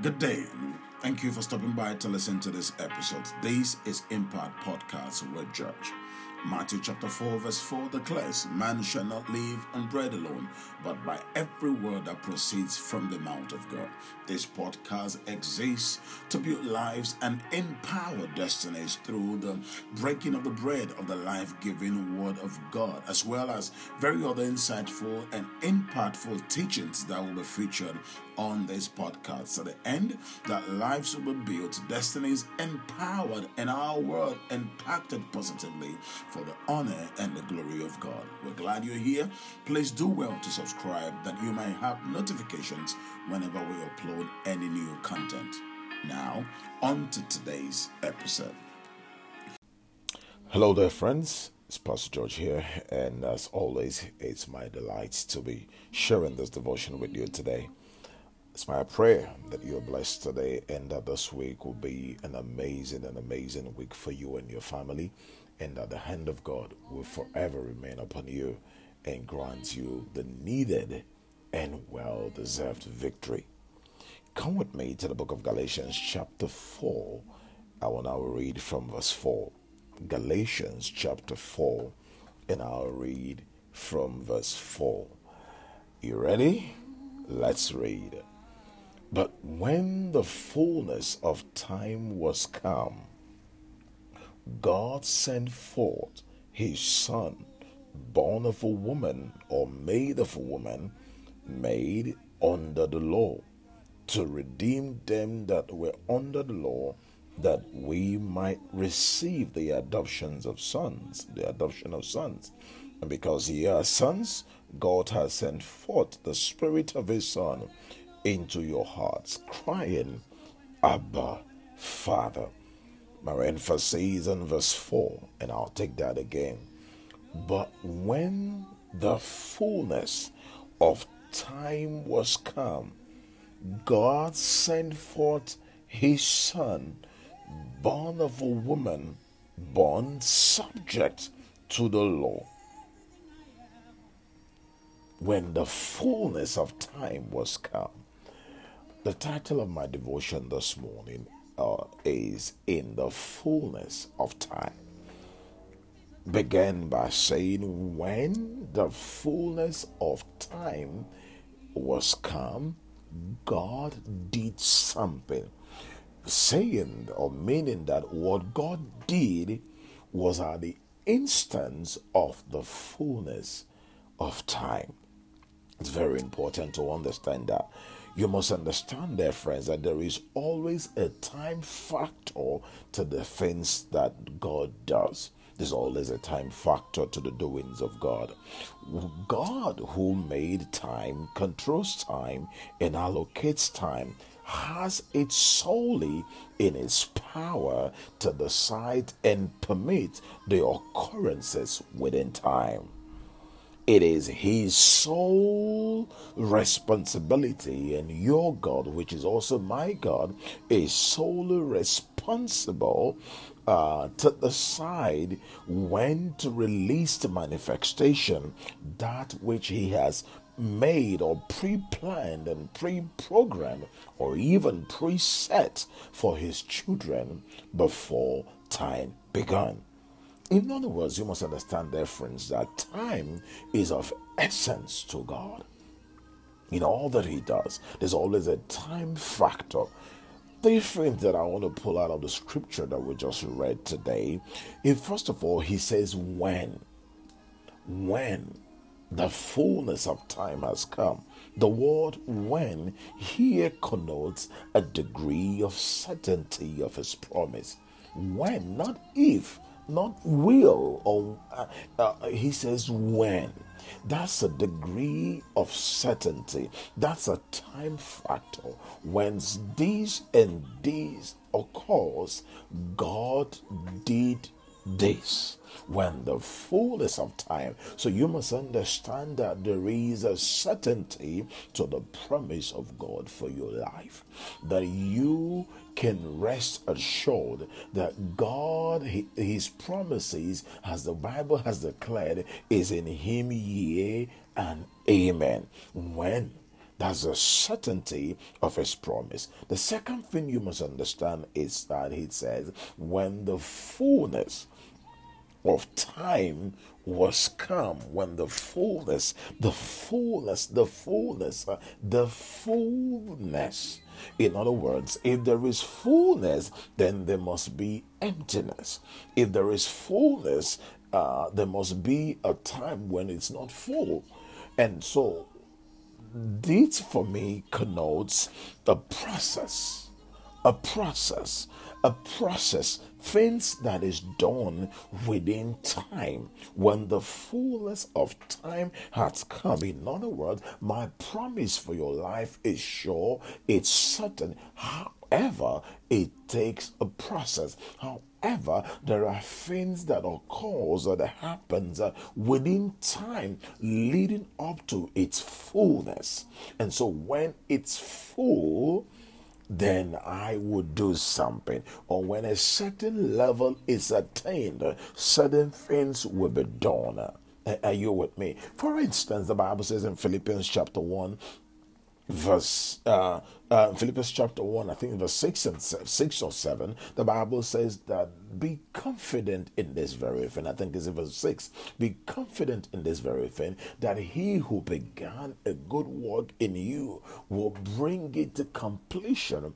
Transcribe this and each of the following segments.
Good day. Thank you for stopping by to listen to this episode. This is Impact Podcast with George. Matthew chapter 4, verse 4 declares, Man shall not live on bread alone, but by every word that proceeds from the mouth of God. This podcast exists to build lives and empower destinies through the breaking of the bread of the life giving word of God, as well as very other insightful and impactful teachings that will be featured on this podcast. To the end, that lives will be built, destinies empowered, and our world impacted positively for the honor and the glory of God. We're glad you're here. Please do well to subscribe that you may have notifications whenever we upload any new content. Now, on to today's episode. Hello there, friends. It's Pastor George here, and as always, it's my delight to be sharing this devotion with you today. It's my prayer that you're blessed today and that this week will be an amazing and amazing week for you and your family, and that the hand of God will forever remain upon you and grant you the needed and well deserved victory. Come with me to the book of Galatians, chapter 4. I will now read from verse 4. Galatians, chapter 4, and I'll read from verse 4. You ready? Let's read. But when the fullness of time was come, God sent forth his Son, born of a woman or made of a woman, made under the law, to redeem them that were under the law, that we might receive the adoptions of sons, the adoption of sons. And because ye are sons, God has sent forth the Spirit of His Son into your hearts, crying, Abba, Father. My emphasis in verse 4, and I'll take that again. But when the fullness of time was come, God sent forth his Son, born of a woman, born subject to the law. When the fullness of time was come, the title of my devotion this morning uh, is In the Fullness of Time. Began by saying, When the fullness of time was come, God did something. Saying or meaning that what God did was at the instance of the fullness of time. It's very important to understand that you must understand, dear friends, that there is always a time factor to the things that God does. There's always a time factor to the doings of God. God, who made time, controls time, and allocates time, has it solely in his power to decide and permit the occurrences within time. It is his sole responsibility, and your God, which is also my God, is solely responsible uh, to decide when to release the manifestation that which he has made or pre planned and pre programmed or even preset for his children before time began. In other words, you must understand, dear friends, that time is of essence to God. In all that He does, there's always a time factor. The things that I want to pull out of the scripture that we just read today first of all, He says, when. When the fullness of time has come. The word when here connotes a degree of certainty of His promise. When, not if not will or uh, uh, he says when that's a degree of certainty that's a time factor when this and this occurs god did this when the fullness of time. So you must understand that there is a certainty to the promise of God for your life. That you can rest assured that God, His promises, as the Bible has declared, is in Him, yea and amen. When That's the certainty of his promise. The second thing you must understand is that he says, when the fullness of time was come when the fullness, the fullness, the fullness, uh, the fullness. In other words, if there is fullness, then there must be emptiness. If there is fullness, uh, there must be a time when it's not full. And so, this for me connotes a process, a process a process, things that is done within time when the fullness of time has come. In other words, my promise for your life is sure, it's certain. However, it takes a process. However, there are things that occur that happens uh, within time leading up to its fullness. And so when it's full, then I would do something. Or when a certain level is attained, certain things will be done. Are you with me? For instance, the Bible says in Philippians chapter 1, verse uh, uh, Philippians chapter 1, I think verse 6 and 6 or 7, the Bible says that be confident in this very thing. I think it's in verse 6. Be confident in this very thing that he who began a good work in you will bring it to completion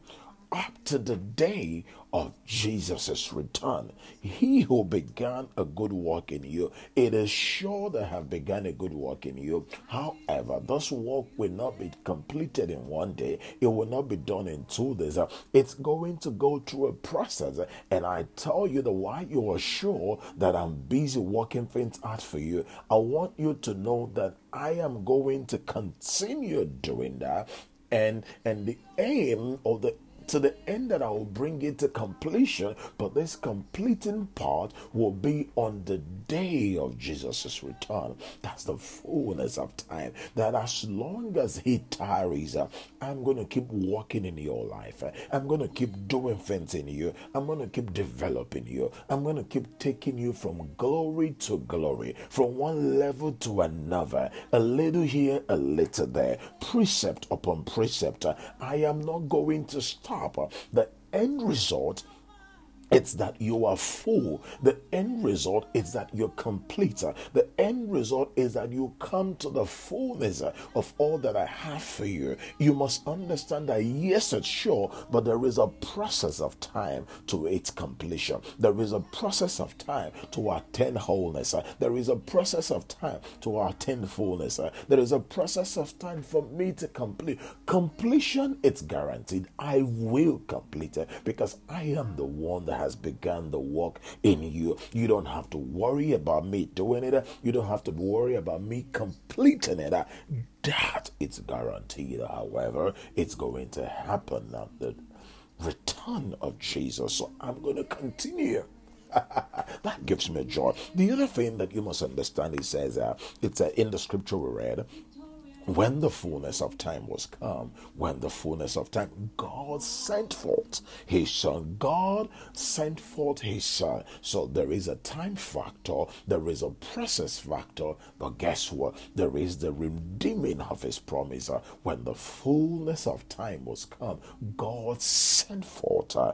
up to the day of Jesus' return. He who began a good work in you, it is sure that have begun a good work in you. However, this work will not be completed in one day. It will not be done in two days. It's going to go through a process. And I tell you that why you are sure that I'm busy working things out for you, I want you to know that I am going to continue doing that and and the aim of the to the end that I will bring it to completion, but this completing part will be on the day of Jesus' return. That's the fullness of time. That as long as He tarries, uh, I'm going to keep walking in your life. I'm going to keep doing things in you. I'm going to keep developing you. I'm going to keep taking you from glory to glory, from one level to another, a little here, a little there, precept upon precept. I am not going to stop the end result it's that you are full. The end result is that you're complete. The end result is that you come to the fullness of all that I have for you. You must understand that yes, it's sure, but there is a process of time to its completion. There is a process of time to attain wholeness. There is a process of time to attain fullness. There is a process of time for me to complete. Completion, it's guaranteed. I will complete it because I am the one that has begun the work in you. You don't have to worry about me doing it. You don't have to worry about me completing it. That it's guaranteed. However, it's going to happen at the return of Jesus. So I'm going to continue. that gives me joy. The other thing that you must understand, he says, uh, it's uh, in the scripture we read, when the fullness of time was come, when the fullness of time, God sent forth his son. God sent forth his son. So there is a time factor, there is a process factor, but guess what? There is the redeeming of his promise. Uh, when the fullness of time was come, God sent forth. Uh,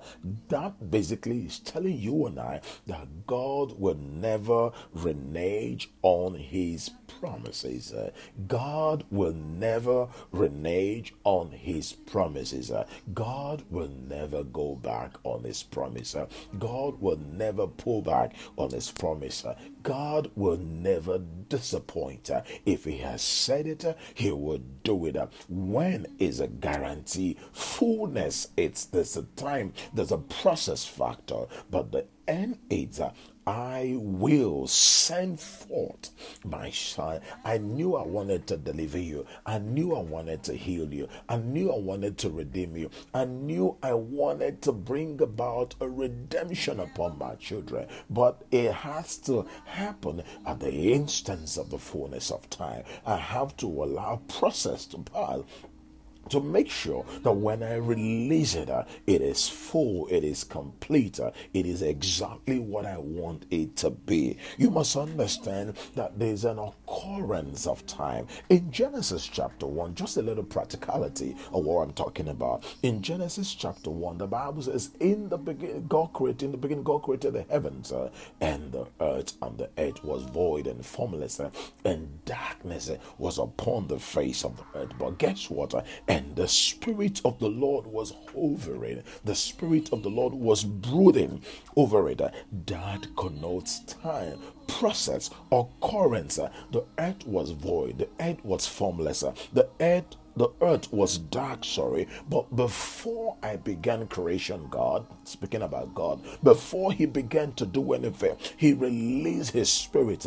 that basically is telling you and I that God will never renege on his promises. Uh, God will never renege on his promises. Uh, God will never go back on his promise. Uh, God will never pull back on his promise. Uh, God will never disappoint. If he has said it, he will do it. When is a guarantee? Fullness, it's there's a time, there's a process factor, but the end is I will send forth my son. I knew I wanted to deliver you. I knew I wanted to heal you. I knew I wanted to redeem you. I knew I wanted to bring about a redemption upon my children. But it has to happen at the instance of the fullness of time. I have to allow process to pass to make sure that when I release it, uh, it is full, it is complete, uh, it is exactly what I want it to be. You must understand that there's an occurrence of time. In Genesis chapter 1, just a little practicality of what I'm talking about. In Genesis chapter 1, the Bible says, In the beginning, God created, in the beginning, God created the heavens uh, and the earth, and the earth was void and formless, uh, and darkness uh, was upon the face of the earth. But guess what? Uh, and the Spirit of the Lord was hovering, the Spirit of the Lord was brooding over it. That connotes time, process, occurrence. The earth was void, the earth was formless, the earth the earth was dark, sorry, but before I began creation, God, speaking about God, before He began to do anything, He released His Spirit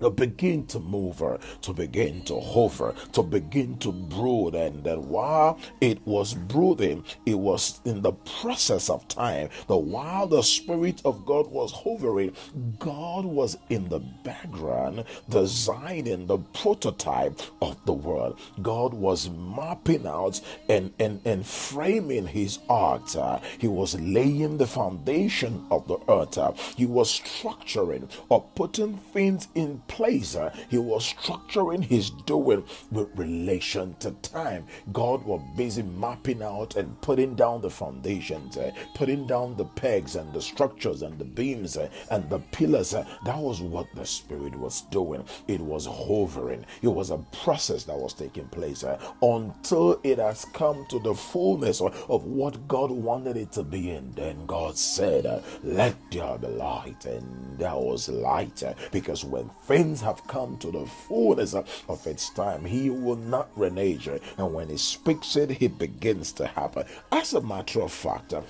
to begin to move her, to begin to hover, to begin to brood. And then while it was brooding, it was in the process of time that while the Spirit of God was hovering, God was in the background designing the prototype of the world. God was mapping out and, and, and framing his art. Uh, he was laying the foundation of the earth. Uh, he was structuring or putting things in place. He was structuring his doing with relation to time. God was busy mapping out and putting down the foundations, uh, putting down the pegs and the structures and the beams uh, and the pillars. Uh, that was what the Spirit was doing. It was hovering. It was a process that was taking place until it has come to the fullness of, what God wanted it to be. And then God said, Let there be light. And there was light. because when things have come to the fullness of its time. He will not renege. And when he speaks it, it begins to happen. As a matter of fact, uh,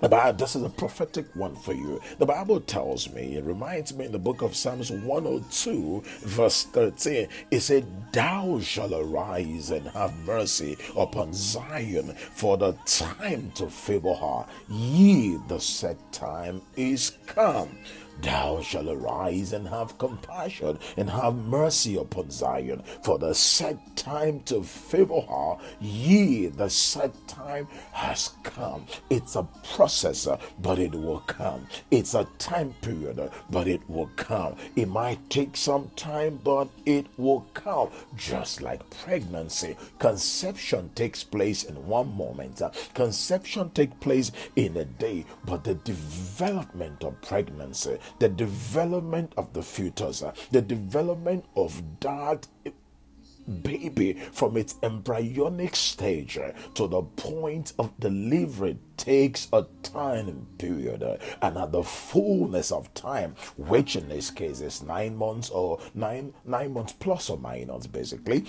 the Bible, this is a prophetic one for you. The Bible tells me, it reminds me in the book of Psalms 102, verse 13, it said, Thou shall arise and have mercy upon Zion, for the time to favor her. Ye, the set time is come. Thou shalt arise and have compassion and have mercy upon Zion, for the set time to favor her, ye, the set time has come. It's a process, uh, but it will come. It's a time period, uh, but it will come. It might take some time, but it will come. Just like pregnancy, conception takes place in one moment, uh, conception takes place in a day, but the development of pregnancy the development of the fetus, uh, the development of that baby from its embryonic stage uh, to the point of delivery takes a time period uh, and at the fullness of time which in this case is nine months or nine nine months plus or minus basically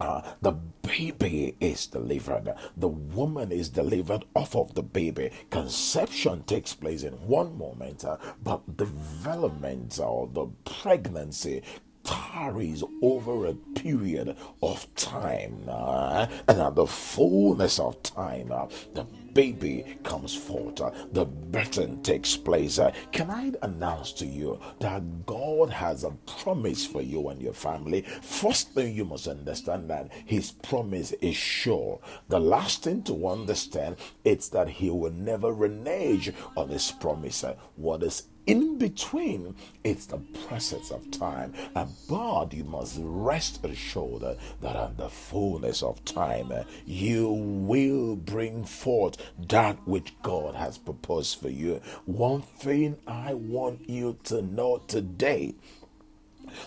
uh, the baby is delivered. The woman is delivered off of the baby. Conception takes place in one moment, uh, but development or the pregnancy tarries over a period of time. Uh, and at the fullness of time, uh, the baby comes forth, uh, the birthing takes place. Uh, can I announce to you that God has a promise for you and your family? First thing you must understand that His promise is sure. The last thing to understand is that He will never renege on His promise. Uh, what is in between, it's the process of time. And God, you must rest assured that in the fullness of time, you will bring forth that which God has proposed for you. One thing I want you to know today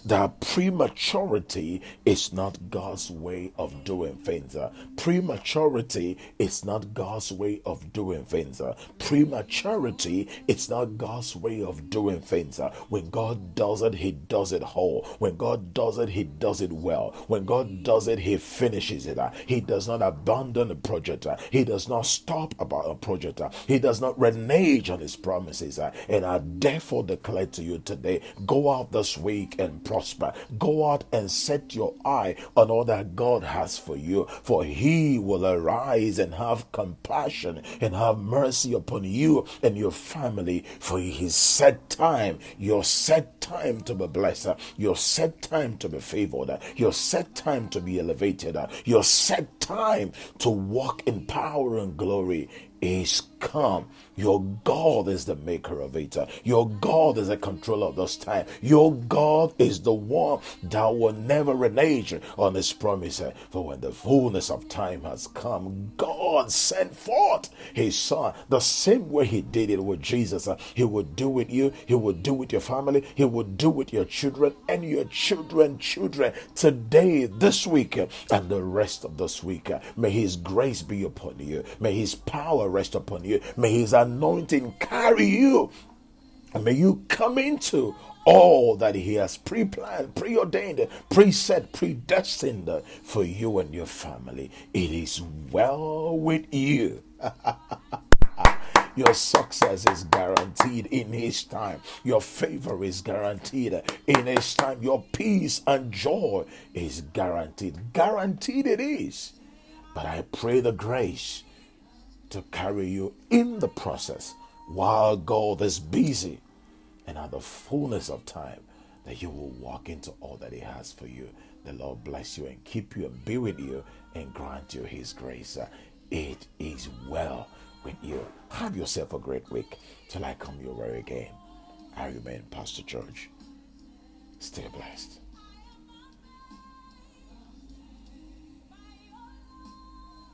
that prematurity is not God's way of doing things. Prematurity is not God's way of doing things. Prematurity is not God's way of doing things. When God does it, He does it whole. When God does it, He does it well. When God does it, He finishes it. He does not abandon a project. He does not stop about a project. He does not renege on His promises. And I therefore declare to you today go out this week and and prosper. Go out and set your eye on all that God has for you, for He will arise and have compassion and have mercy upon you and your family. For His set time, your set time to be blessed, your set time to be favored, your set time to be elevated, your set time to walk in power and glory is come. Your God is the maker of it. Your God is the controller of this time. Your God is the one that will never renege on his promise. For when the fullness of time has come, God sent forth his son. The same way he did it with Jesus, he would do with you, he would do with your family, he would do with your children and your children, children today, this week, and the rest of this week. May his grace be upon you. May his power rest upon you. May his anointing carry you. And may you come into all that he has pre-planned, preordained, preset, predestined for you and your family. It is well with you. Your success is guaranteed in His time. Your favor is guaranteed in His time. Your peace and joy is guaranteed. Guaranteed it is. But I pray the grace to carry you in the process while God is busy and at the fullness of time that you will walk into all that He has for you. The Lord bless you and keep you and be with you and grant you His grace. It is well with you. Have yourself a great week till I come your way again. I remain Pastor George. Stay blessed.